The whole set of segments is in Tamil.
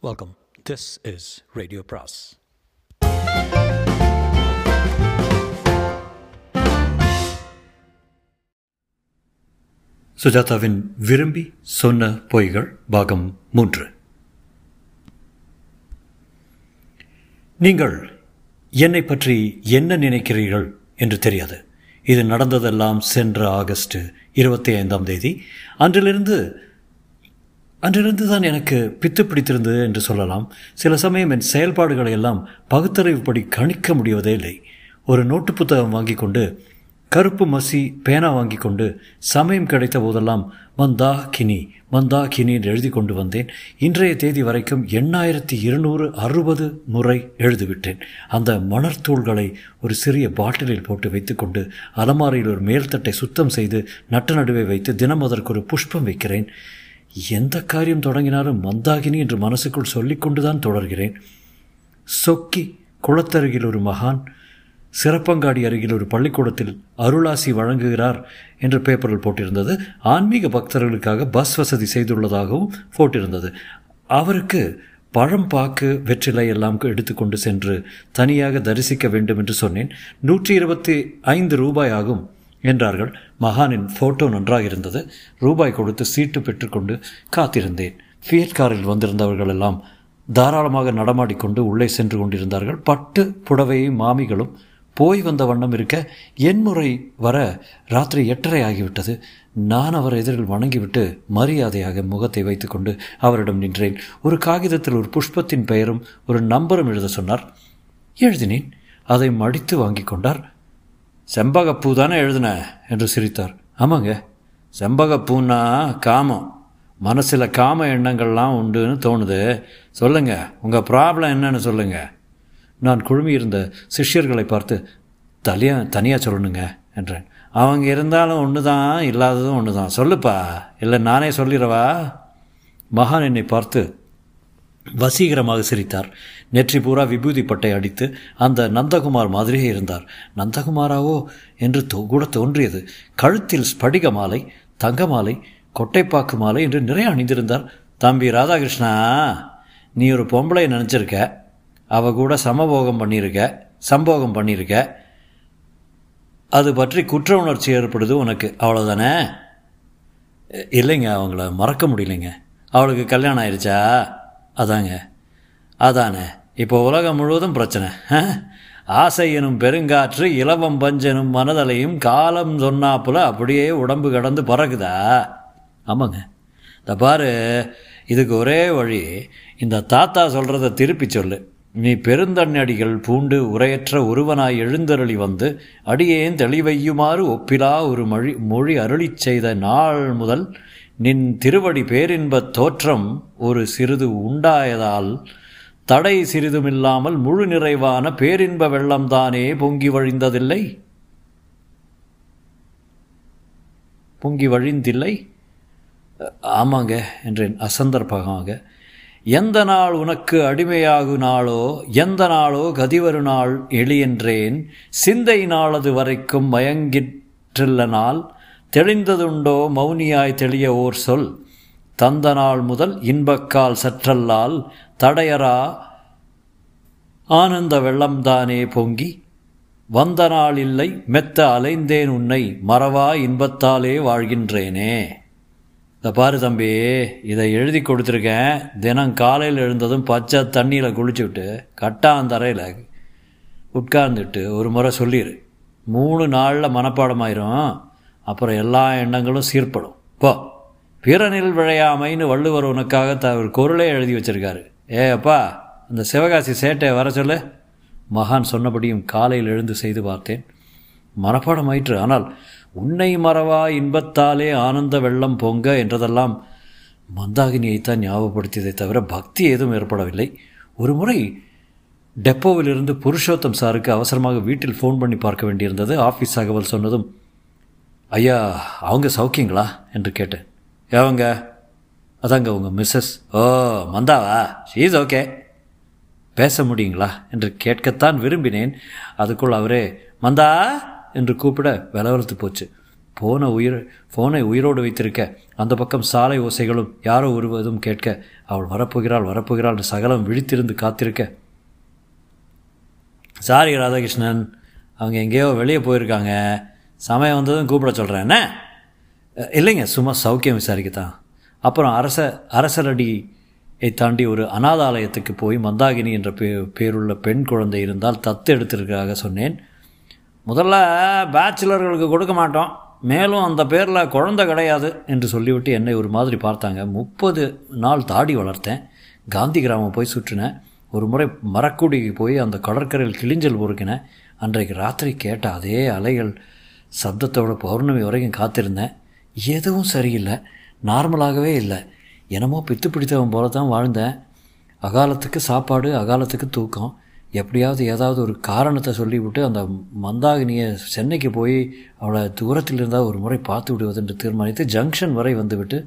வெல்கம் திஸ் இஸ் ரேடியோ பிராஸ் சுஜாதாவின் விரும்பி சொன்ன பொய்கள் பாகம் மூன்று. நீங்கள் என்னை பற்றி என்ன நினைக்கிறீர்கள் என்று தெரியாது. இது நடந்ததெல்லாம் சென்ற ஆகஸ்ட் இருபத்தி ஐந்தாம் தேதி. அன்றிலிருந்து அன்றிலிருந்து தான் எனக்கு பித்து பிடித்திருந்தது என்று சொல்லலாம். சில சமயம் என் செயல்பாடுகளை எல்லாம் பகுத்தறிவுப்படி கணிக்க முடிவதே இல்லை. ஒரு நோட்டு புத்தகம் வாங்கி கொண்டு கருப்பு மசி பேனா வாங்கி கொண்டு சமயம் கிடைத்த போதெல்லாம் மந்தா கினி மந்தா கினி என்று எழுதி கொண்டு வந்தேன். இன்றைய தேதி வரைக்கும் எண்ணாயிரத்தி இருநூறு அறுபது முறை எழுதிவிட்டேன். அந்த மணர்த்தூள்களை ஒரு சிறிய பாட்டிலில் போட்டு வைத்துக்கொண்டு அலமாரியில் ஒரு மேல்தட்டை சுத்தம் செய்து நட்ட நடுவே வைத்து தினம் அதற்கு ஒரு புஷ்பம் வைக்கிறேன். எந்த காரியம் தொடங்கினாலும் மந்தாகினி என்று மனசுக்குள் சொல்லிக்கொண்டுதான் தொடர்கிறேன். சொக்கி குளத்தருகில் ஒரு மகான் சிறப்பங்காடி அருகில் ஒரு பள்ளிக்கூடத்தில் அருளாசி வழங்குகிறார் என்று பேப்பரில் போட்டிருந்தது. ஆன்மீக பக்தர்களுக்காக பஸ் வசதி செய்துள்ளதாகவும் போட்டிருந்தது. அவருக்கு பழம் பாக்கு வெற்றிலை எல்லாம் எடுத்துக்கொண்டு சென்று தனியாக தரிசிக்க வேண்டும் என்று சொன்னேன். நூற்றி இருபத்தி ஐந்து ரூபாய் ஆகும். என்றார்கள். மகானின் ஃபோட்டோ நன்றாக இருந்தது ரூபாய் கொடுத்து சீட்டு பெற்றுக்கொண்டு காத்திருந்தேன். ஃபியட் காரில் வந்திருந்தவர்கள் எல்லாம் தாராளமாக நடமாடிக்கொண்டு உள்ளே சென்று கொண்டிருந்தார்கள். பட்டு புடவையும் மாமிகளும் போய் வந்த வண்ணம் இருக்க என் முறை வர ராத்திரி எட்டரை ஆகிவிட்டது. நான் அவர் எதிரில் வணங்கிவிட்டு மரியாதையாக முகத்தை வைத்துக்கொண்டு அவரிடம் நின்றேன். ஒரு காகிதத்தில் ஒரு புஷ்பத்தின் பெயரும் ஒரு நம்பரும் எழுத சொன்னார். எழுதினேன். அதை மடித்து வாங்கி கொண்டார். செம்பகப்பூ தானே எழுதின? என்று சிரித்தார். ஆமாங்க. செம்பகப்பூன்னா காமம். மனசில் காம எண்ணங்கள்லாம் உண்டுன்னு தோணுது. சொல்லுங்கள் உங்கள் ப்ராப்ளம் என்னன்னு சொல்லுங்கள் நான் குழுமியிருந்த சிஷ்யர்களை பார்த்து தனியாக தனியாக சொல்லணுங்க என்றேன். அவங்க இருந்தாலும் ஒன்று தான் இல்லாததும் ஒன்று தான் சொல்லுப்பா. இல்லை நானே சொல்லிடவா? மகான் என்னை பார்த்து வசீகரமாக சிரித்தார். நெற்றி பூரா விபூதி பட்டை அடித்து அந்த நந்தகுமார் மாதிரியே இருந்தார். நந்தகுமாராவோ என்று கூட தோன்றியது. கழுத்தில் ஸ்படிக மாலை தங்க மாலை கொட்டைப்பாக்கு மாலை என்று நிறைய அணிந்திருந்தார். தம்பி ராதாகிருஷ்ணா நீ ஒரு பொம்பளை நினச்சிருக்க? அவ கூட சமபோகம் பண்ணியிருக்க? சம்போகம் பண்ணியிருக்க? அது பற்றி குற்ற உணர்ச்சி ஏற்படுது உனக்கு. அவ்வளோதானே இல்லைங்க அவங்கள மறக்க முடியலைங்க. அவளுக்கு கல்யாணம் ஆயிடுச்சா அதாங்க. அதானே. இப்போ உலகம் முழுவதும் பிரச்சனை. ஆசை எனும் பெருங்காற்று இலவம் பஞ்சனும் மனதலையும் காலம் சொன்னாப்புல அப்படியே உடம்பு கடந்து பறக்குதா? ஆமாங்க. இந்த பாரு இதுக்கு ஒரே வழி இந்த தாத்தா சொல்கிறத திருப்பி சொல்லு. நீ பெருந்தண்ணடிகள் பூண்டு உரையற்ற ஒருவனாய் எழுந்தருளி வந்து அடியேன் தெளிவையுமாறு ஒப்பிலா ஒரு மொழி மொழி அருளிச் செய்த நாள் முதல் நின் திருவடி பேரின்பத் தோற்றம் ஒரு சிறிது உண்டாயதால் தடை சிறிதுமில்லாமல் முழு நிறைவான பேரின்ப வெள்ளம்தானே பொங்கி வழிந்ததில்லை? பொங்கி வழிந்தில்லை? ஆமாங்க என்றேன் அசந்தர்ப்பமாக எந்த நாள் உனக்கு அடிமையாகு நாளோ எந்த நாளோ கதிவரு நாள் எளியென்றேன் சிந்தை நாளது வரைக்கும் மயங்கிற்றுள்ள நாள் தெளிந்ததுண்டோ மௌனியாய் தெளிய ஓர் சொல். தந்த நாள் முதல் இன்பக்கால் சற்றல்லால் தடையரா ஆனந்த வெள்ளம்தானே பொங்கி. வந்த நாள் இல்லை மெத்த அலைந்தேன் உன்னை. மறவா இன்பத்தாலே வாழ்கின்றேனே. இந்த பாரு தம்பி இதை எழுதி கொடுத்துருக்கேன். தினம் காலையில் எழுந்ததும் பச்சை தண்ணியில் குளிச்சுவிட்டு கட்டாந்தரையில் உட்கார்ந்துட்டு ஒரு முறை சொல்லிடு மூணு நாளில் மனப்பாடமாயிரும் அப்புறம் எல்லா எண்ணங்களும் சீர்படும் போ. வீரனில் விழையாமைன்னு வள்ளுவர் உனக்காக த ஒரு குரலே எழுதி வச்சிருக்காரு. ஏ அப்பா அந்த சிவகாசி சேட்டை வர சொல்லு. மகான் சொன்னபடியும் காலையில் எழுந்து செய்து பார்த்தேன். மனப்பாடம் ஆயிற்று. ஆனால் உன்னை மறவா இன்பத்தாலே ஆனந்த வெள்ளம் பொங்க என்றதெல்லாம் மந்தாகினியைத்தான் ஞாபகப்படுத்தியதை தவிர பக்தி ஏதும் ஏற்படவில்லை. ஒரு முறை டெப்போவிலிருந்து புருஷோத்தம் சாருக்கு அவசரமாக வீட்டில் ஃபோன் பண்ணி பார்க்க வேண்டியிருந்தது. ஆஃபீஸ் தகவல் சொன்னதும் ஐயா அவங்க சௌக்கியங்களா என்று கேட்டேன். எவங்க அதாங்க உங்கள் மிஸ்ஸஸ். ஓ மந்தாவா? ஷீஸ் ஓகே பேச முடியுங்களா? என்று கேட்கத்தான் விரும்பினேன். அதுக்குள் அவரே மந்தா! என்று கூப்பிட விலவலத்து போச்சு. போன உயிர் ஃபோனை உயிரோடு வைத்திருக்க அந்த பக்கம் சாலை ஓசைகளும் யாரோ உருவதும் கேட்க அவள் வரப்போகிறாள் வரப்போகிறாள் என்று சகலம் விழித்திருந்து காத்திருக்க சாரி ராதாகிருஷ்ணன். அவங்க எங்கேயோ வெளியே போயிருக்காங்க. சமயம் வந்ததும் கூப்பிட சொல்கிறேன் என்ன? இல்லைங்க சும்மா சௌக்கியம் விசாரிக்கத்தான். அப்புறம் அரச அரசரடியை தாண்டி ஒரு அனாதாலயத்துக்கு போய் மந்தாகினி என்ற பே பேருள்ள பெண் குழந்தை இருந்தால் தத்து எடுத்திருக்கிறதாக சொன்னேன். முதல்ல பேச்சுலர்களுக்கு கொடுக்க மாட்டோம். மேலும் அந்த பேரில் குழந்தை கிடையாது என்று சொல்லிவிட்டு என்னை ஒரு மாதிரி பார்த்தாங்க. முப்பது நாள் தாடி வளர்த்தேன். காந்தி கிராமம் போய் சுற்றினேன் ஒரு முறை மரக்குடிக்கு போய் அந்த கடற்கரையில் கிழிஞ்சல் பொறுக்கினேன் அன்றைக்கு ராத்திரி கேட்ட அதே அலைகள் சப்தத்தோட பௌர்ணமி வரைக்கும் காத்திருந்தேன். எதுவும் சரியில்லை. நார்மலாகவே இல்லை. என்னமோ பித்து பிடித்தவன் போல தான் வாழ்ந்தேன். அகாலத்துக்கு சாப்பாடு அகாலத்துக்கு தூக்கம். எப்படியாவது ஏதாவது ஒரு காரணத்தை சொல்லிவிட்டு அந்த மந்தாகினியை சென்னைக்கு போய் அவளை தூரத்தில் இருந்தால் ஒரு முறை பார்த்து விடுவது என்று தீர்மானித்து ஜங்ஷன் வரை வந்துவிட்டு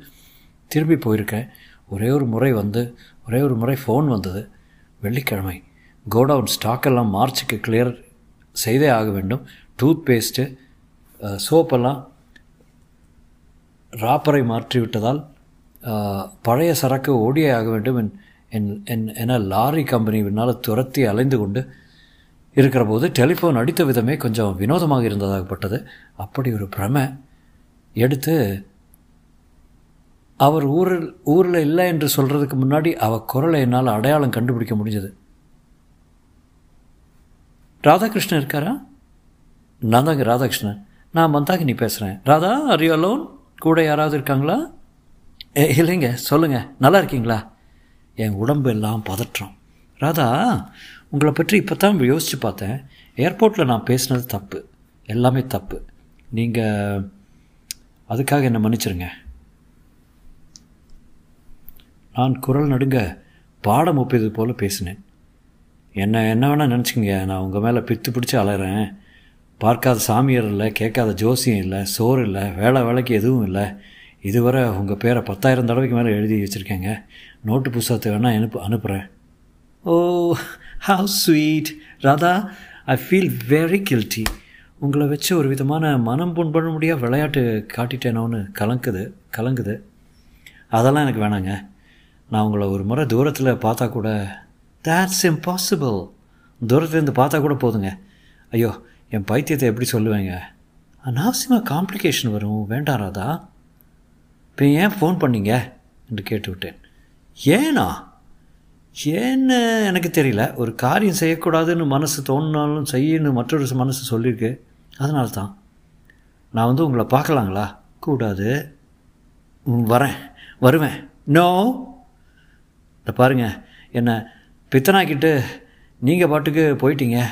திரும்பி போயிருக்கேன். ஒரே ஒரு முறை வந்து ஒரே ஒரு முறை ஃபோன் வந்தது. வெள்ளிக்கிழமை. கோடவுன் ஸ்டாக்கெல்லாம் மார்ச்சுக்கு கிளியர் செய்தே ஆக வேண்டும். டூத் பேஸ்ட்டு சோப்பெல்லாம் ராப்பரை மாற்றிவிட்டதால் பழைய சரக்கு ஓடியே ஆக வேண்டும் என் என் என் என லாரி கம்பெனி பின்னால் துரத்தி அலைந்து கொண்டு இருக்கிற போது டெலிஃபோன் அடித்த விதமே கொஞ்சம் வினோதமாக இருந்ததாகப்பட்டது. அப்படி ஒரு பிரமை எடுத்து அவர் ஊரில் ஊரில் இல்லை என்று சொல்கிறதுக்கு முன்னாடி அவர் குரலை என்னால் அடையாளம் கண்டுபிடிக்க முடிஞ்சது. ராதாகிருஷ்ணன் இருக்காரா? நான் தாங்க ராதாகிருஷ்ணன். நான் மந்தாகினி பேசுகிறேன் ராதா அரியோ அலோன் கூட யாராவது இருக்காங்களா? இல்லைங்க சொல்லுங்கள் நல்லா இருக்கீங்களா? என் உடம்பு எல்லாம் பதற்றம். ராதா உங்களை பற்றி இப்போ தான் யோசித்து பார்த்தேன். ஏர்போர்ட்டில் நான் பேசினது தப்பு. எல்லாமே தப்பு. நீங்கள் அதுக்காக என்னை மன்னிச்சிருங்க. நான் குரல் நடுங்க பாடம் ஒப்பியது போல் பேசினேன். என்ன என்ன வேணால் நினச்சிக்கங்க. நான் உங்கள் மேலே பித்து பிடிச்சி அலறேன். பார்க்காத சாமியார் இல்லை கேட்காத ஜோசியம் இல்லை சோறு இல்லை வேலை வேலைக்கு எதுவும் இல்லை. இதுவரை உங்கள் பேரை பத்தாயிரம் தடவைக்கு மேலே எழுதி வச்சுருக்கேங்க. நோட்டு புஸ்தகத்தை வேணால் அனுப்பு அனுப்புகிறேன் ஓ how sweet Radha I feel very guilty உங்களை வச்சு ஒரு விதமான மனம் புண்பட முடியாத விளையாட்டு காட்டிட்டேனோன்னு கலங்குது கலங்குது. அதெல்லாம் எனக்கு வேணாங்க. நான் உங்களை ஒரு முறை தூரத்தில் பார்த்தா கூட தேட்ஸ் இம்பாசிபிள் தூரத்துலேருந்து பார்த்தா கூட போதுங்க. ஐயோ என் பைத்தியத்தை எப்படி சொல்லுவேங்க? அனாவசியமாக காம்ப்ளிகேஷன் வரும். வேண்டாம் ராதா. இப்போ ஏன் ஃபோன் பண்ணீங்க? என்று கேட்டுவிட்டேன். ஏனா? ஏன்னு எனக்கு தெரியல. ஒரு காரியம் செய்யக்கூடாதுன்னு மனசு தோணினாலும் செய்யணும் மற்றொரு மனசு சொல்லியிருக்கு. அதனால தான் நான் வந்து உங்களை பார்க்கலாங்களா? கூடாது. வரேன். வருவேன். நோ இந்த பாருங்கள் என்னை பித்தனாக்கிட்டு நீங்கள் பாட்டுக்கு போயிட்டீங்க.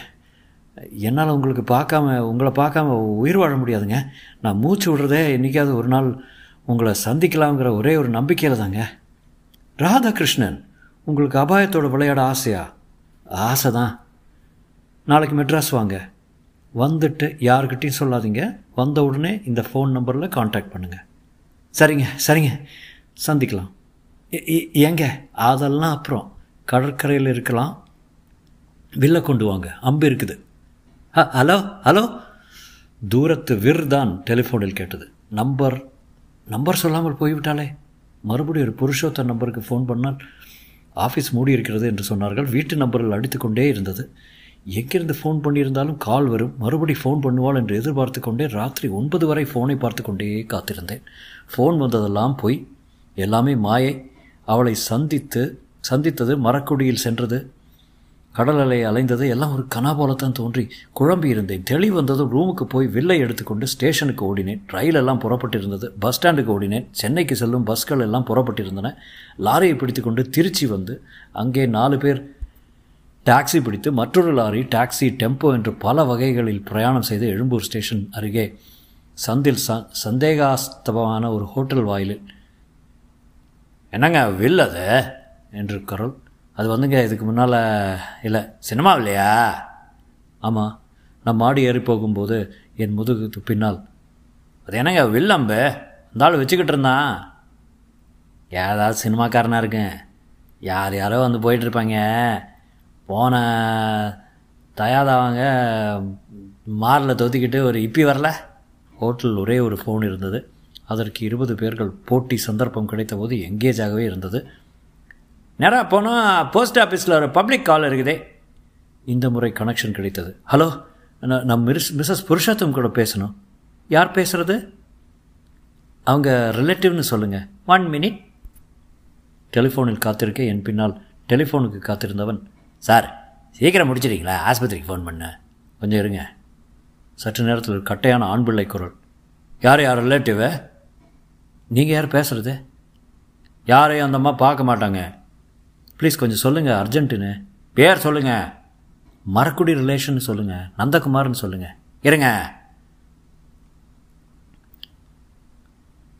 என்னால் உங்களுக்கு பார்க்காம உங்களை பார்க்காம உயிர் வாழ முடியாதுங்க. நான் மூச்சு விடுறதே என்றைக்காவது ஒரு நாள் உங்களை சந்திக்கலாங்கிற ஒரே ஒரு நம்பிக்கையில் தாங்க. ராதாகிருஷ்ணன் உங்களுக்கு அபாயத்தோட விளையாட ஆசையா? ஆசை தான் நாளைக்கு மெட்ராஸ் வாங்க. வந்துட்டு யாருக்கிட்டையும் சொல்லாதீங்க. வந்த உடனே இந்த ஃபோன் நம்பரில் காண்டாக்ட் பண்ணுங்கள் சரிங்க சரிங்க. சந்திக்கலாம். ஏங்க அதெல்லாம் அப்புறம் கடற்கரையில் இருக்கலாம். வில்ல கொண்டு வாங்க. அம்பு இருக்குது. Hello hello? தூரத்து விர் தான் டெலிஃபோனில் கேட்டது. நம்பர் நம்பர் சொல்லாமல் போய்விட்டாலே மறுபடியும் ஒரு புருஷோத்தர் நம்பருக்கு ஃபோன் பண்ணால் ஆஃபீஸ் மூடி இருக்கிறது என்று சொன்னார்கள். வீட்டு நம்பரில் அடித்துக்கொண்டே இருந்தது. எங்கிருந்து ஃபோன் பண்ணியிருந்தாலும் கால் வரும். மறுபடி ஃபோன் பண்ணுவாள் என்று எதிர்பார்த்து கொண்டே ராத்திரி ஒன்பது வரை ஃபோனை பார்த்து கொண்டே காத்திருந்தேன். ஃபோன் வந்ததெல்லாம் போய் எல்லாமே மாயை. அவளை சந்தித்து சந்தித்தது மரக்குடியில் சென்றது. கடல் அலை அலைந்தது எல்லாம் ஒரு கனா போலத்தான் தோன்றி குழம்பி இருந்தேன். தெளிவு வந்ததும் ரூமுக்கு போய் வில்லை எடுத்துக்கொண்டு ஸ்டேஷனுக்கு ஓடினேன். ரயில் எல்லாம் புறப்பட்டிருந்தது. பஸ் ஸ்டாண்டுக்கு ஓடினேன். சென்னைக்கு செல்லும் பஸ்கள் எல்லாம் புறப்பட்டிருந்தன. லாரியை பிடித்து கொண்டு திருச்சி வந்து அங்கே நாலு பேர் டாக்ஸி பிடித்து மற்றொரு லாரி டாக்ஸி டெம்போ என்று பல வகைகளில் பிரயாணம் செய்து எழும்பூர் ஸ்டேஷன் அருகே சந்தில் ச சந்தேகாஸ்தபமான ஒரு ஹோட்டல் வாயிலில் என்னங்க வில் என்று குரல் அது வந்துங்க இதுக்கு முன்னால் இல்லை சினிமா இல்லையா? ஆமாம் நான் மாடி ஏறி போகும்போது என் முதுகுக்கு பின்னால் அது என்னங்க வில்லம்பு இந்த ஆள் வச்சுக்கிட்டு இருந்தான். ஏதாவது சினிமாக்காரனாக இருக்கேன். யார் யாரோ வந்து போயிட்டுருப்பாங்க. போன தயாதாவங்க மாரில் தொத்திக்கிட்டு ஒரு இப்பி வரல. ஹோட்டலில் ஒரே ஒரு ஃபோன் இருந்தது. அதற்கு இருபது பேர்கள் போட்டி சந்தர்ப்பம் கிடைத்தபோது எங்கேஜாகவே இருந்தது. நேராக போனால் போஸ்ட் ஆஃபீஸில் ஒரு பப்ளிக் கால் இருக்குதே. இந்த முறை கனெக்ஷன் கிடைத்தது. ஹலோ நான் நான் மிஸ் மிஸ்ஸஸ் புருஷோத்தம் கூட பேசணும். யார் பேசுகிறது அவங்க ரிலேட்டிவ்னு சொல்லுங்கள் ஒன் மினிட் டெலிஃபோனில் காத்திருக்க என் பின்னால் டெலிஃபோனுக்கு காத்திருந்தவன். சார் சீக்கிரம் முடிச்சிடுங்களா ஆஸ்பத்திரிக்கு ஃபோன் பண்ண. கொஞ்சம் இருங்க. சற்று நேரத்தில் ஒரு கட்டையான ஆண் பிள்ளை குரல். யார் யார் ரிலேட்டிவு நீங்கள் யார் பேசுகிறது யாரையும் அந்த அம்மா பார்க்க மாட்டாங்க. ப்ளீஸ் கொஞ்சம் சொல்லுங்கள் அர்ஜென்ட்டுன்னு. பேர் சொல்லுங்கள் மரக்குடி ரிலேஷன் சொல்லுங்கள் நந்தகுமார்னு சொல்லுங்கள் இருங்க.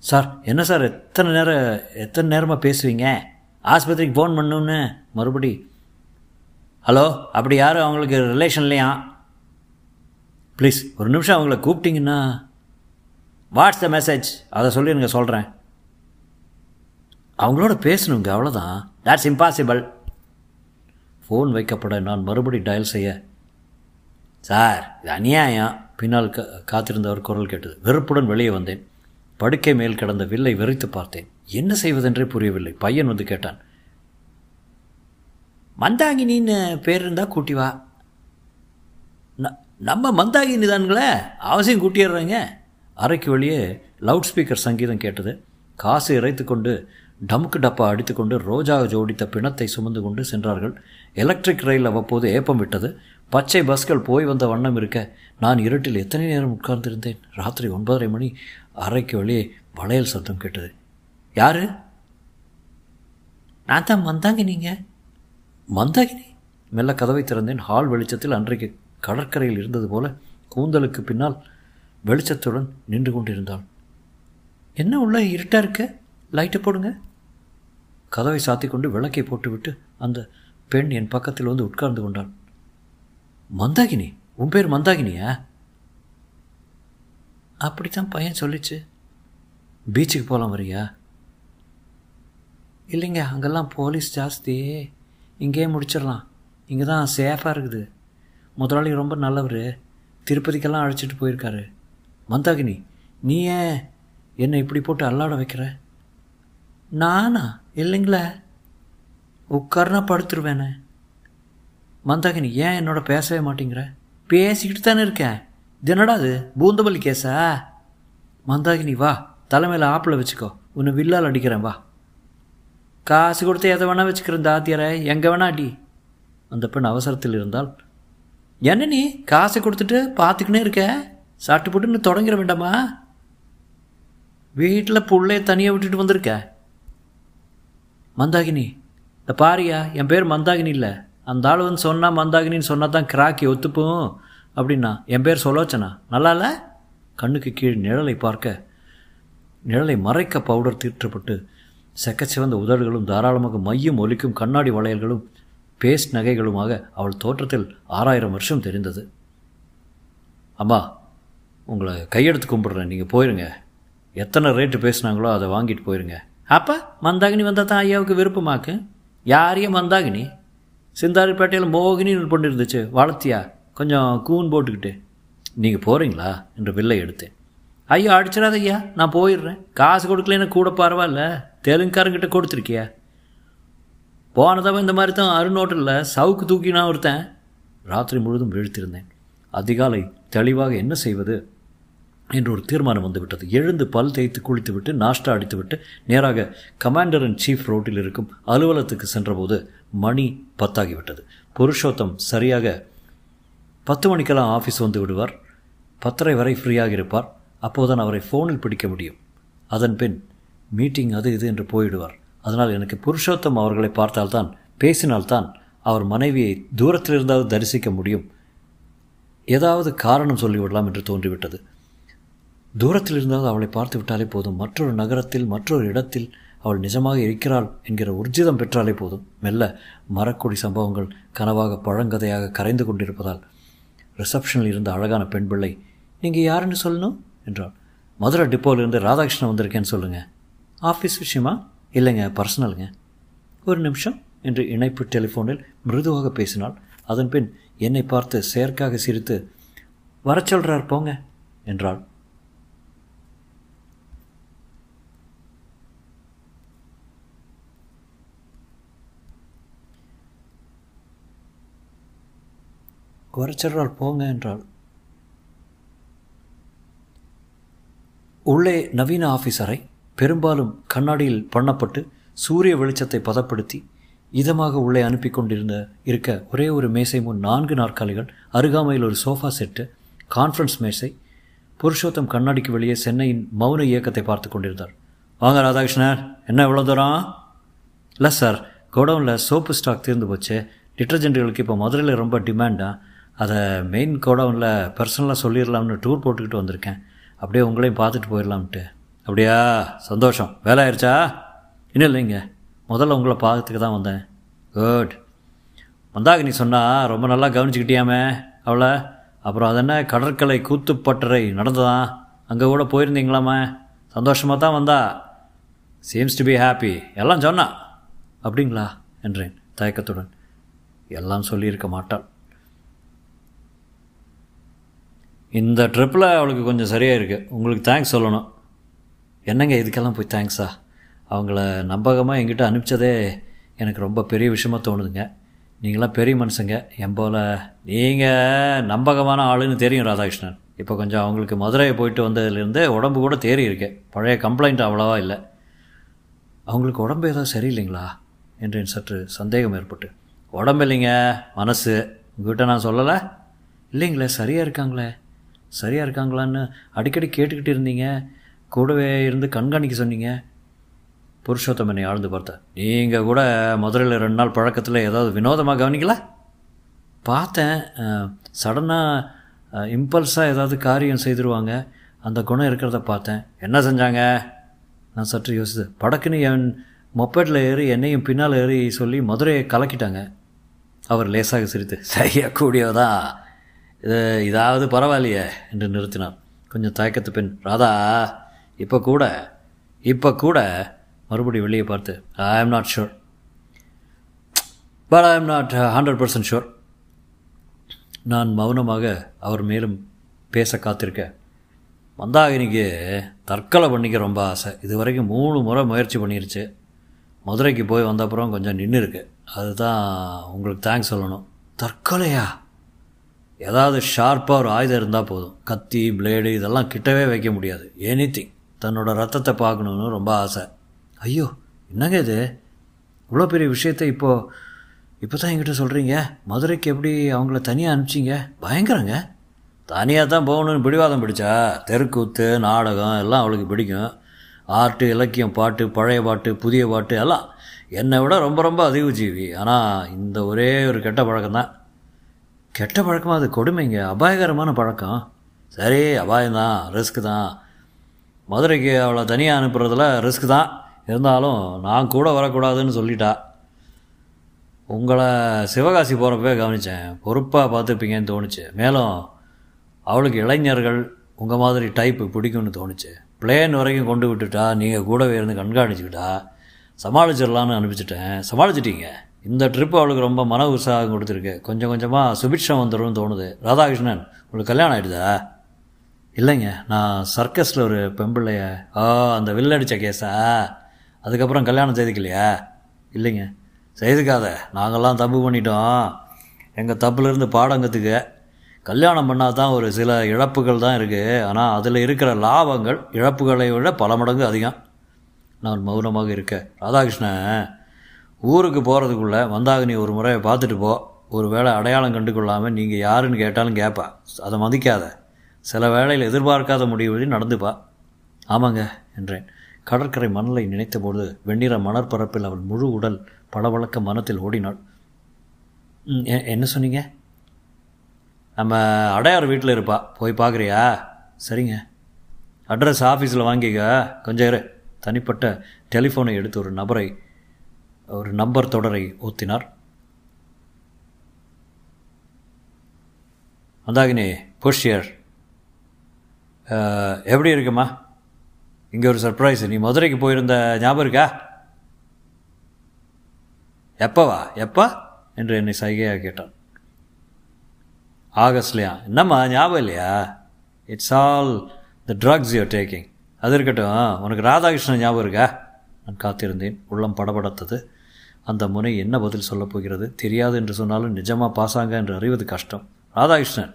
சார் என்ன சார் எத்தனை நேரம் எத்தனை நேரமாக பேசுவீங்க? ஆஸ்பத்திரிக்கு ஃபோன் பண்ணணுன்னு மறுபடி. ஹலோ அப்படி யாரும் அவங்களுக்கு ரிலேஷன் இல்லையா? ப்ளீஸ் ஒரு நிமிஷம் அவங்கள கூப்பிட்டிங்கன்னா வாட்ஸ் த மெசேஜ் அதை சொல்லி எனக்கு சொல்கிறேன் அவங்களோட பேசணுங்க அவ்வளோதான் தட்ஸ் இம்பாசிபிள் ஃபோன் வைக்கப்பட நான் மறுபடி டயல் செய்ய. சார் இது அநியாயம். பின்னால் க காத்திருந்தவர் குரல் கேட்டது. வெறுப்புடன் வெளியே வந்தேன். படுக்கை மேல் கிடந்த வில்லை வெறித்து பார்த்தேன். என்ன செய்வதென்றே புரியவில்லை. பையன் வந்து கேட்டான். மந்தாகினின்னு பேர் இருந்தால் கூட்டி வா. நம்ம மந்தாகினி தானுங்களே. அவசியம் கூட்டிடுறேங்க அறைக்கு வெளியே லவுட் ஸ்பீக்கர் சங்கீதம் கேட்டது. காசு இறைத்து கொண்டு டமுக்கு டப்பா அடித்துக்கொண்டு ரோஜா ஜோடித்த பிணத்தை சுமந்து கொண்டு சென்றார்கள். எலக்ட்ரிக் ரயில் அவ்வப்போது ஏப்பம் விட்டது. பச்சை பஸ்கள் போய் வந்த வண்ணம் இருக்க நான் இருட்டில் எத்தனை நேரம் உட்கார்ந்திருந்தேன். ராத்திரி ஒன்பதரை மணி அறைக்கு வெளியே வளையல் சத்தம் கேட்டது. யாரு? நான் தான் மந்தாங்கினிங்க மந்தாகினி? மெல்ல கதவை திறந்தேன். ஹால் வெளிச்சத்தில் அன்றைக்கு கடற்கரையில் இருந்தது போல கூந்தலுக்கு பின்னால் வெளிச்சத்துடன் நின்று கொண்டிருந்தாள். என்ன உள்ள இருட்டாக இருக்க? லைட்டை போடுங்க. கதவை சாத்தி கொண்டு விளக்கை போட்டுவிட்டு அந்த பெண் என் பக்கத்தில் வந்து உட்கார்ந்து கொண்டாள். மந்தாகினி உன் பேர் மந்தாகினியா? அப்படித்தான் பையன் சொல்லிச்சு. பீச்சுக்கு போகலாம் வரியா? இல்லைங்க அங்கெல்லாம் போலீஸ் ஜாஸ்தி. இங்கேயே முடிச்சிடலாம். இங்கே தான் சேஃபாக இருக்குது. முதலாளி ரொம்ப நல்லவர். திருப்பதிக்கெல்லாம் அழைச்சிட்டு போயிருக்காரு. மந்தாகினி நீ ஏன் என்னை இப்படி போட்டு அல்லாட வைக்கிற? நானா? இல்லைங்களே. உட்காருனா படுத்துருவேனே. மந்தாகினி ஏன் என்னோட பேசவே மாட்டேங்கிற? பேசிக்கிட்டு தானே இருக்கேன். இது அது பூந்தபலி கேஸா மந்தாகினி வா. தலைமையில் ஆப்பில் வச்சுக்கோ. உன்னை வில்லால் அடிக்கிறேன் வா. காசு கொடுத்து எதை வேணா வச்சுக்கிறேன் தாத்தியாரை எங்கே வேணா அடி. அந்த பெண் அவசரத்தில் இருந்தால் என்ன நீ? காசை கொடுத்துட்டு பார்த்துக்கினே இருக்க? சாப்பிட்டு போட்டு தொடங்கிட வேண்டாமா? வீட்டில் புள்ளைய தனியாக விட்டுட்டு வந்திருக்க மந்தாகினி இந்த பாரியா என் பேர் மந்தாகினி இல்லை. அந்த ஆள் வந்து சொன்னால் மந்தாகினின்னு சொன்னால் தான் கிராக்கி ஒத்துப்போம் அப்படின்னா என் பேர் சொல்லோச்சனா நல்லா இல்லை? கண்ணுக்கு கீழ் நிழலை பார்க்க நிழலை மறைக்க பவுடர் தீற்றப்பட்டு செக்கச்சிவந்த உதடுகளும் தாராளமாக மையம் ஒலிக்கும் கண்ணாடி வளையல்களும் பேஸ்ட் நகைகளுமாக அவள் தோற்றத்தில் ஆறாயிரம் வருஷம் தெரிந்தது. அம்மா உங்களை கையெடுத்து கும்பிட்றேன். நீங்கள் போயிருங்க. எத்தனை ரேட்டு பேசுனாங்களோ அதை வாங்கிட்டு போயிருங்க. அப்போ மந்தாகினி வந்தால் தான் ஐயாவுக்கு விருப்பமாக்கு? யாரையும் மந்தாகினி? சிந்தாரிப்பேட்டையில் மோகினின்னு பொண்ணு இருந்துச்சு வளர்த்தியா? கொஞ்சம் கூன் போட்டுக்கிட்டு. நீங்கள் போகிறீங்களா என்று வில்லை எடுத்தேன். ஐயா அடிச்சிடாத ஐயா நான் போயிடுறேன். காசு கொடுக்கலன்னு கூட பரவாயில்ல. தெலுங்குக்காரங்கிட்ட கொடுத்துருக்கியா? போனதவன் இந்த மாதிரி தான் அருணோட்டலில் சவுக்கு தூக்கி நான் ஒருத்தன். ராத்திரி முழுதும் வீழ்த்திருந்தேன். அதிகாலை தெளிவாக என்ன செய்வது? என்று ஒரு தீர்மானம் வந்துவிட்டது. எழுந்து பல் தேய்த்து குளித்துவிட்டு நாஷ்டா அடித்துவிட்டு நேராக கமாண்டர் அண்ட் சீஃப் ரோட்டில் இருக்கும் அலுவலகத்துக்கு சென்றபோது மணி பத்தாகிவிட்டது. புருஷோத்தம் சரியாக பத்து மணிக்கெல்லாம் ஆஃபீஸ் வந்து விடுவார். பத்தரை வரை ஃப்ரீயாக இருப்பார். அப்போதுதான் அவரை ஃபோனில் பிடிக்க முடியும். அதன் பின் மீட்டிங் அது இது என்று போயிடுவார். அதனால் எனக்கு புருஷோத்தம் அவர்களை பார்த்தால்தான் பேசினால்தான் அவர் மனைவியை தூரத்தில் இருந்தாவது தரிசிக்க முடியும். ஏதாவது காரணம் சொல்லிவிடலாம் என்று தோன்றிவிட்டது. தூரத்தில் இருந்தால் அவளை பார்த்து விட்டாலே போதும். மற்றொரு நகரத்தில் மற்றொரு இடத்தில் அவள் நிஜமாக இருக்கிறாள் என்கிற உர்ஜிதம் பெற்றாலே போதும். மெல்ல மரக்கொடி சம்பவங்கள் கனவாக பழங்கதையாக கரைந்து கொண்டிருப்பதால் ரிசப்ஷனில் இருந்த அழகான பெண் பிள்ளை நீங்கள் யாருன்னு சொல்லணும்? என்றாள். மதுரை டிப்போவிலிருந்து ராதாகிருஷ்ணன் வந்திருக்கேன்னு சொல்லுங்கள் ஆஃபீஸ் விஷயமா? இல்லைங்க பர்சனலுங்க. ஒரு நிமிஷம் என்று இணைப்பு டெலிஃபோனில் மிருதுவாக பேசினாள். அதன்பின் என்னை பார்த்து செயற்காக சிரித்து வர சொல்கிறார் போங்க என்றாள். குறைச்சிடுறாள் போங்க என்றாள். உள்ளே நவீன ஆஃபீஸரை பெரும்பாலும் கண்ணாடியில் பண்ணப்பட்டு சூரிய வெளிச்சத்தை பதப்படுத்தி இதமாக உள்ளே அனுப்பி கொண்டிருந்த இருக்க ஒரே ஒரு மேசை முன் நான்கு நாற்காலிகள் அருகாமையில் ஒரு சோஃபா செட்டு கான்ஃபரன்ஸ் மேசை புருஷோத்தம் கண்ணாடிக்கு வெளியே சென்னையின் மௌன இயக்கத்தை பார்த்து கொண்டிருந்தார். வாங்க ராதாகிருஷ்ணன் என்ன இவ்வளோ தூரம்? இல்லை சார் கோடவுனில் சோப்பு ஸ்டாக் தீர்ந்து போச்சு டிட்டர்ஜென்ட்டுகளுக்கு இப்போ மதுரையில் ரொம்ப டிமாண்டா? அதை மெயின் கோடவுனில் பர்சனலாக சொல்லிடலாம்னு டூர் போட்டுக்கிட்டு வந்திருக்கேன். அப்படியே உங்களையும் பார்த்துட்டு போயிடலாம்ட்டு அப்படியா? சந்தோஷம். வேலை ஆயிடுச்சா இன்னும் இல்லைங்க. முதல்ல உங்களை பார்க்கறதுக்கு தான் வந்தேன். குட் வந்தாக நீ சொன்னால் ரொம்ப நல்லா கவனிச்சுக்கிட்டியாமே அவளை? அப்புறம் அது என்ன கடற்கரை கூத்துப்பட்டறை நடந்ததா அங்கே கூட போயிருந்தீங்களாமே? சந்தோஷமாக தான் வந்தா. சீம்ஸ் டு பி ஹாப்பி எல்லாம் சொன்னா. அப்படிங்களா? என்றேன் தயக்கத்துடன். எல்லாம் சொல்லியிருக்க மாட்டாள். இந்த ட்ரிப்பில் அவளுக்கு கொஞ்சம் சரியாக இருக்குது உங்களுக்கு தேங்க்ஸ் சொல்லணும். என்னங்க இதுக்கெல்லாம் போய் தேங்க்ஸா அவங்கள நம்பகமாக எங்கிட்ட அனுப்பிச்சதே எனக்கு ரொம்ப பெரிய விஷயமாக தோணுதுங்க. நீங்களாம் பெரிய மனுஷங்க. என் போல் நீங்கள் நம்பகமான ஆளுன்னு தெரியும் ராதாகிருஷ்ணன். இப்போ கொஞ்சம் அவங்களுக்கு மதுரையை போயிட்டு வந்ததுலேருந்து உடம்பு கூட தேறி இருக்கு. பழைய கம்ப்ளைண்ட் அவ்வளோவா இல்லை. அவங்களுக்கு உடம்பு ஏதாவது சரியில்லைங்களா? என்று சற்று சந்தேகம் ஏற்பட்டு. உடம்பு இல்லைங்க மனசு. உங்ககிட்ட நான் சொல்லலை. இல்லைங்களே சரியாக இருக்காங்களே? சரியாக இருக்காங்களான்னு அடிக்கடி கேட்டுக்கிட்டு இருந்தீங்க. கூடவே இருந்து கண்காணிக்க சொன்னீங்க. புருஷோத்தம் என்னை ஆழ்ந்து பார்த்தேன் நீங்கள் கூட மதுரையில் ரெண்டு நாள் பழக்கத்தில் ஏதாவது வினோதமாக கவனிக்கல? பார்த்தேன். சடனாக இம்பல்ஸாக ஏதாவது காரியம் செய்திருவாங்க. அந்த குணம் இருக்கிறத பார்த்தேன். என்ன செஞ்சாங்க? நான் சற்று யோசித்து படக்குன்னு என் மொப்பேட்டில் ஏறி என்னையும் பின்னால் ஏறி சொல்லி மதுரையை கலக்கிட்டாங்க. அவர் லேசாக சிரித்து சரியாக கூடியதான் இது இதாவது பரவாயில்லையே என்று நிறுத்தினார் கொஞ்சம் தயக்கத்து பின் ராதா இப்போ கூட இப்போ கூட மறுபடியும் வெளியே பார்த்து ஐ am not sure but I am not hundred percent sure நான் மௌனமாக அவர் மேலும் பேச காத்திருக்க மந்தாகினிக்கு தற்கொலை பண்ணிக்க ரொம்ப ஆசை. இது வரைக்கும் மூணு முறை முயற்சி பண்ணிருச்சு. மதுரைக்கு போய் வந்த அப்புறம் கொஞ்சம் நின்று இருக்கு அதுதான் உங்களுக்கு தேங்க்ஸ் சொல்லணும். தற்கொலையா? ஏதாவது ஷார்ப்பாக ஒரு ஆயுதம் இருந்தால் போதும். கத்தி பிளேடு இதெல்லாம் கிட்டவே வைக்க முடியாது. எனி திங் தன்னோட ரத்தத்தை பார்க்கணுன்னு ரொம்ப ஆசை. ஐயோ என்னங்க இது? இவ்வளோ பெரிய விஷயத்த இப்போது இப்போ தான் என்கிட்ட சொல்கிறீங்க மதுரைக்கு எப்படி அவங்கள தனியாக அனுப்பிச்சிங்க? பயங்கரங்க. தனியாக தான் போகணுன்னு பிடிவாதம் பிடிச்சா தெருக்கூத்து நாடகம் எல்லாம் அவளுக்கு பிடிக்கும். ஆர்ட்டு இலக்கியம் பாட்டு பழைய பாட்டு புதிய பாட்டு எல்லாம். என்னை விட ரொம்ப ரொம்ப அதிக ஜீவி ஆனால் இந்த ஒரே ஒரு கெட்ட பழக்கம் தான் கெட்ட பழக்கமாக அது கொடுமைங்க. அபாயகரமான பழக்கம். சரி அபாயம்தான் ரிஸ்க் தான். மதுரைக்கு அவளை தனியாக அனுப்புறதுல ரிஸ்க் தான். இருந்தாலும் நான் கூட வரக்கூடாதுன்னு சொல்லிட்டா. உங்களை சிவகாசி போகிறப்பவே கவனித்தேன் பொறுப்பாக பார்த்துருப்பீங்கன்னு தோணுச்சு. மேலும் அவளுக்கு இளைஞர்கள் உங்கள் மாதிரி டைப்பு பிடிக்கும்னு தோணுச்சு. பிளேன் வரைக்கும் கொண்டு விட்டுட்டா நீங்கள் கூடவே இருந்து கண்காணிச்சுக்கிட்டா சமாளிச்சிடலான்னு அனுப்பிச்சிட்டேன். சமாளிச்சிட்டீங்க. இந்த ட்ரிப் அவளுக்கு ரொம்ப மன உற்சாகம் கொடுத்துருக்கு. கொஞ்சம் கொஞ்சமாக சுபிக்ஷம் வந்துடும் தோணுது. ராதாகிருஷ்ணன் உங்களுக்கு கல்யாணம் ஆகிடுதா இல்லைங்க நான் சர்க்கஸில் ஒரு பெம்பிள்ளைய ஓ அந்த வில்லடிச்ச கேஸா அதுக்கப்புறம் கல்யாணம் செய்துக்கலையா? இல்லைங்க செய்துக்காத. நாங்கள்லாம் தப்பு பண்ணிட்டோம். எங்கள் தப்புலேருந்து பாடங்கத்துக்கு கல்யாணம் பண்ணால் தான் ஒரு சில இழப்புகள் தான் இருக்குது ஆனால் அதில் இருக்கிற லாபங்கள் இழப்புகளை விட பல மடங்கு அதிகம். நான் மௌனமாக இருக்க. ராதாகிருஷ்ணன் ஊருக்கு போகிறதுக்குள்ளே நீ ஒரு முறை பார்த்துட்டு போ. ஒரு வேளை அடையாளம் கண்டு கொள்ளாமல் நீங்கள் யாருன்னு கேட்டாலும் கேட்பா அதை மதிக்காத. சில வேளையில் எதிர்பார்க்காத முடிவு நடந்துப்பா ஆமாங்க என்றேன். கடற்கரை மணலை நினைத்தபோது வெண்ணிற மணற்பரப்பில் அவள் முழு உடல் பளபளக்க மனத்தில் ஓடினாள். ம், எ- என்ன சொன்னீங்க? நம்ம அடையார் வீட்டில் இருப்பா. போய் பார்க்குறியா? சரிங்க. அட்ரஸ் ஆஃபீஸில் வாங்கிக்க. கொஞ்சம் இரு. தனிப்பட்ட டெலிஃபோனை எடுத்து ஒரு நபரை ஒரு நம்பர் தொடரை ஊத்தினார். அந்தாகினி புஷ்யர் எப்படி இருக்குமா? இங்கே ஒரு சர்ப்ரைஸ் நீ மதுரைக்கு போயிருந்த ஞாபகம் இருக்கா? எப்பவா எப்பா? என்று என்னை சைகையாக கேட்டான். ஆகஸ்ட்லையா? என்னம்மா ஞாபகம் இல்லையா? It's all the drugs you're taking அது இருக்கட்டும் உனக்கு ராதாகிருஷ்ணன் ஞாபகம் இருக்கா? நான் காத்திருந்தேன். உள்ளம் படபடத்தது. அந்த முனை என்ன பதில் சொல்லப் போகிறது? தெரியாது என்று சொன்னாலும் நிஜமாக பாசாங்க என்று அறிவது கஷ்டம். ராதாகிருஷ்ணன்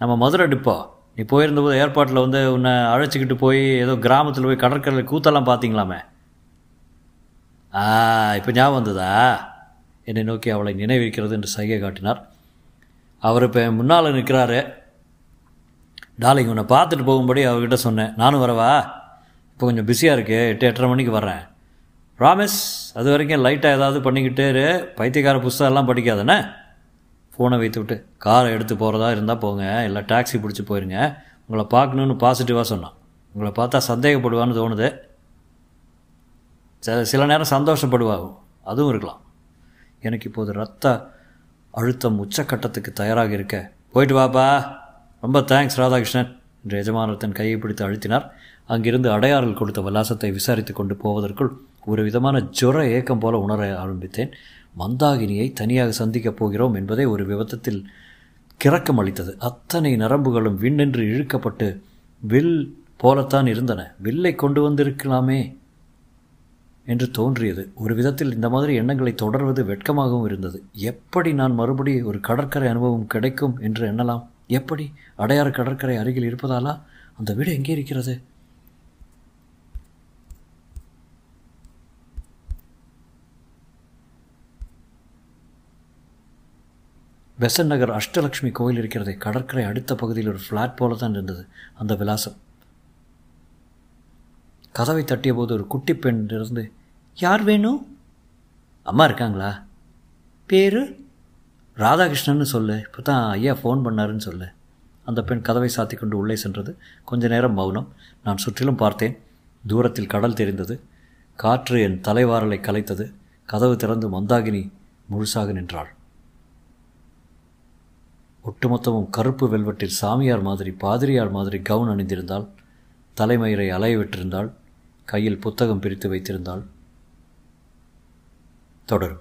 நம்ம மதுரை டிப்போ. நீ போயிருந்தபோது ஏர்பாட்டில் வந்து உன்னை அழைச்சிக்கிட்டு போய் ஏதோ கிராமத்தில் போய் கடற்கரையில் கூத்தெல்லாம் பார்த்தீங்களாமே? ஆ இப்போ ஞாபகம் வந்ததா? என்னை நோக்கி அவளை நினைவிருக்கிறது என்று சைகை காட்டினார். அவர் இப்போ முன்னால் நிற்கிறாரு. டாலிங் உன்னை பார்த்துட்டு போகும்படி அவர்கிட்ட சொன்னேன். நானும் வரவா? இப்போ கொஞ்சம் பிஸியாக இருக்குது எட்டு எட்டரை மணிக்கு வரேன் ப்ராமிஸ் அது வரைக்கும் லைட்டாக ஏதாவது பண்ணிக்கிட்டே இரு. பைத்தியக்கார புஸ்தகம்லாம் படிக்காதானே ஃபோனை வைத்து விட்டு. காரை எடுத்து போகிறதா இருந்தால் போங்க. இல்லை டாக்ஸி பிடிச்சி போயிருங்க. உங்களை பார்க்கணுன்னு பாசிட்டிவாக சொன்னான். உங்களை பார்த்தா சந்தேகப்படுவான்னு தோணுது. சில சில நேரம் சந்தோஷப்படுவா அதுவும் இருக்கலாம். எனக்கு இப்போது ரத்த அழுத்தம் உச்சக்கட்டத்துக்கு தயாராக இருக்க. போயிட்டு வாப்பா. ரொம்ப தேங்க்ஸ் ராதாகிருஷ்ணன். என்று எஜமானத்தின் கையை பிடித்து அழுத்தினார். அங்கிருந்து அடையாறில் கொடுத்த விலாசத்தை விசாரித்து கொண்டு போவதற்குள் ஒரு விதமான ஜொர ஏக்கம் போல உணர ஆரம்பித்தேன். மந்தாகினியை தனியாக சந்திக்கப் போகிறோம் என்பதை ஒரு விபத்தத்தில் கிறக்கம் அளித்தது. அத்தனை நரம்புகளும் விண்ணென்று இழுக்கப்பட்டு வில் போலத்தான் இருந்தன. வில்லை கொண்டு வந்திருக்கலாமே என்று தோன்றியது. ஒரு விதத்தில் இந்த மாதிரி எண்ணங்களை தொடர்வது வெட்கமாகவும் இருந்தது. எப்படி நான் மறுபடி ஒரு கடற்கரை அனுபவம் கிடைக்கும் என்று எண்ணலாம்? எப்படி? அடையாறு கடற்கரை அருகில் இருப்பதாலா? அந்த வீடு எங்கே இருக்கிறது? பெசன் நகர் அஷ்டலக்ஷ்மி கோயில் இருக்கிறதே கடற்கரை அடுத்த பகுதியில் ஒரு ஃப்ளாட் போல தான் இருந்தது அந்த விலாசம். கதவை தட்டிய போது ஒரு குட்டி பெண் இருந்து யார் வேணும் அம்மா இருக்காங்களா? பேரு? ராதாகிருஷ்ணன்னு சொல்லு இப்போ தான் ஐயா ஃபோன் பண்ணாருன்னு சொல்லு. அந்த பெண் கதவை சாத்தி கொண்டு உள்ளே சென்றது. கொஞ்ச நேரம் மௌனம். நான் சுற்றிலும் பார்த்தேன். தூரத்தில் கடல் தெரிந்தது. காற்று என் தலைவாரலை கலைத்தது. கதவு திறந்து மந்தாகினி முழுசாக நின்றாள். ஒட்டுமொத்தமும் கருப்பு வெல்வெட்டில் சாமியார் மாதிரி பாதிரியார் மாதிரி கவுன் அணிந்திருந்தாள் தலைமயிரை அலைய விட்டிருந்தாள் கையில் புத்தகம் பிரித்து வைத்திருந்தாள் தொடரும்.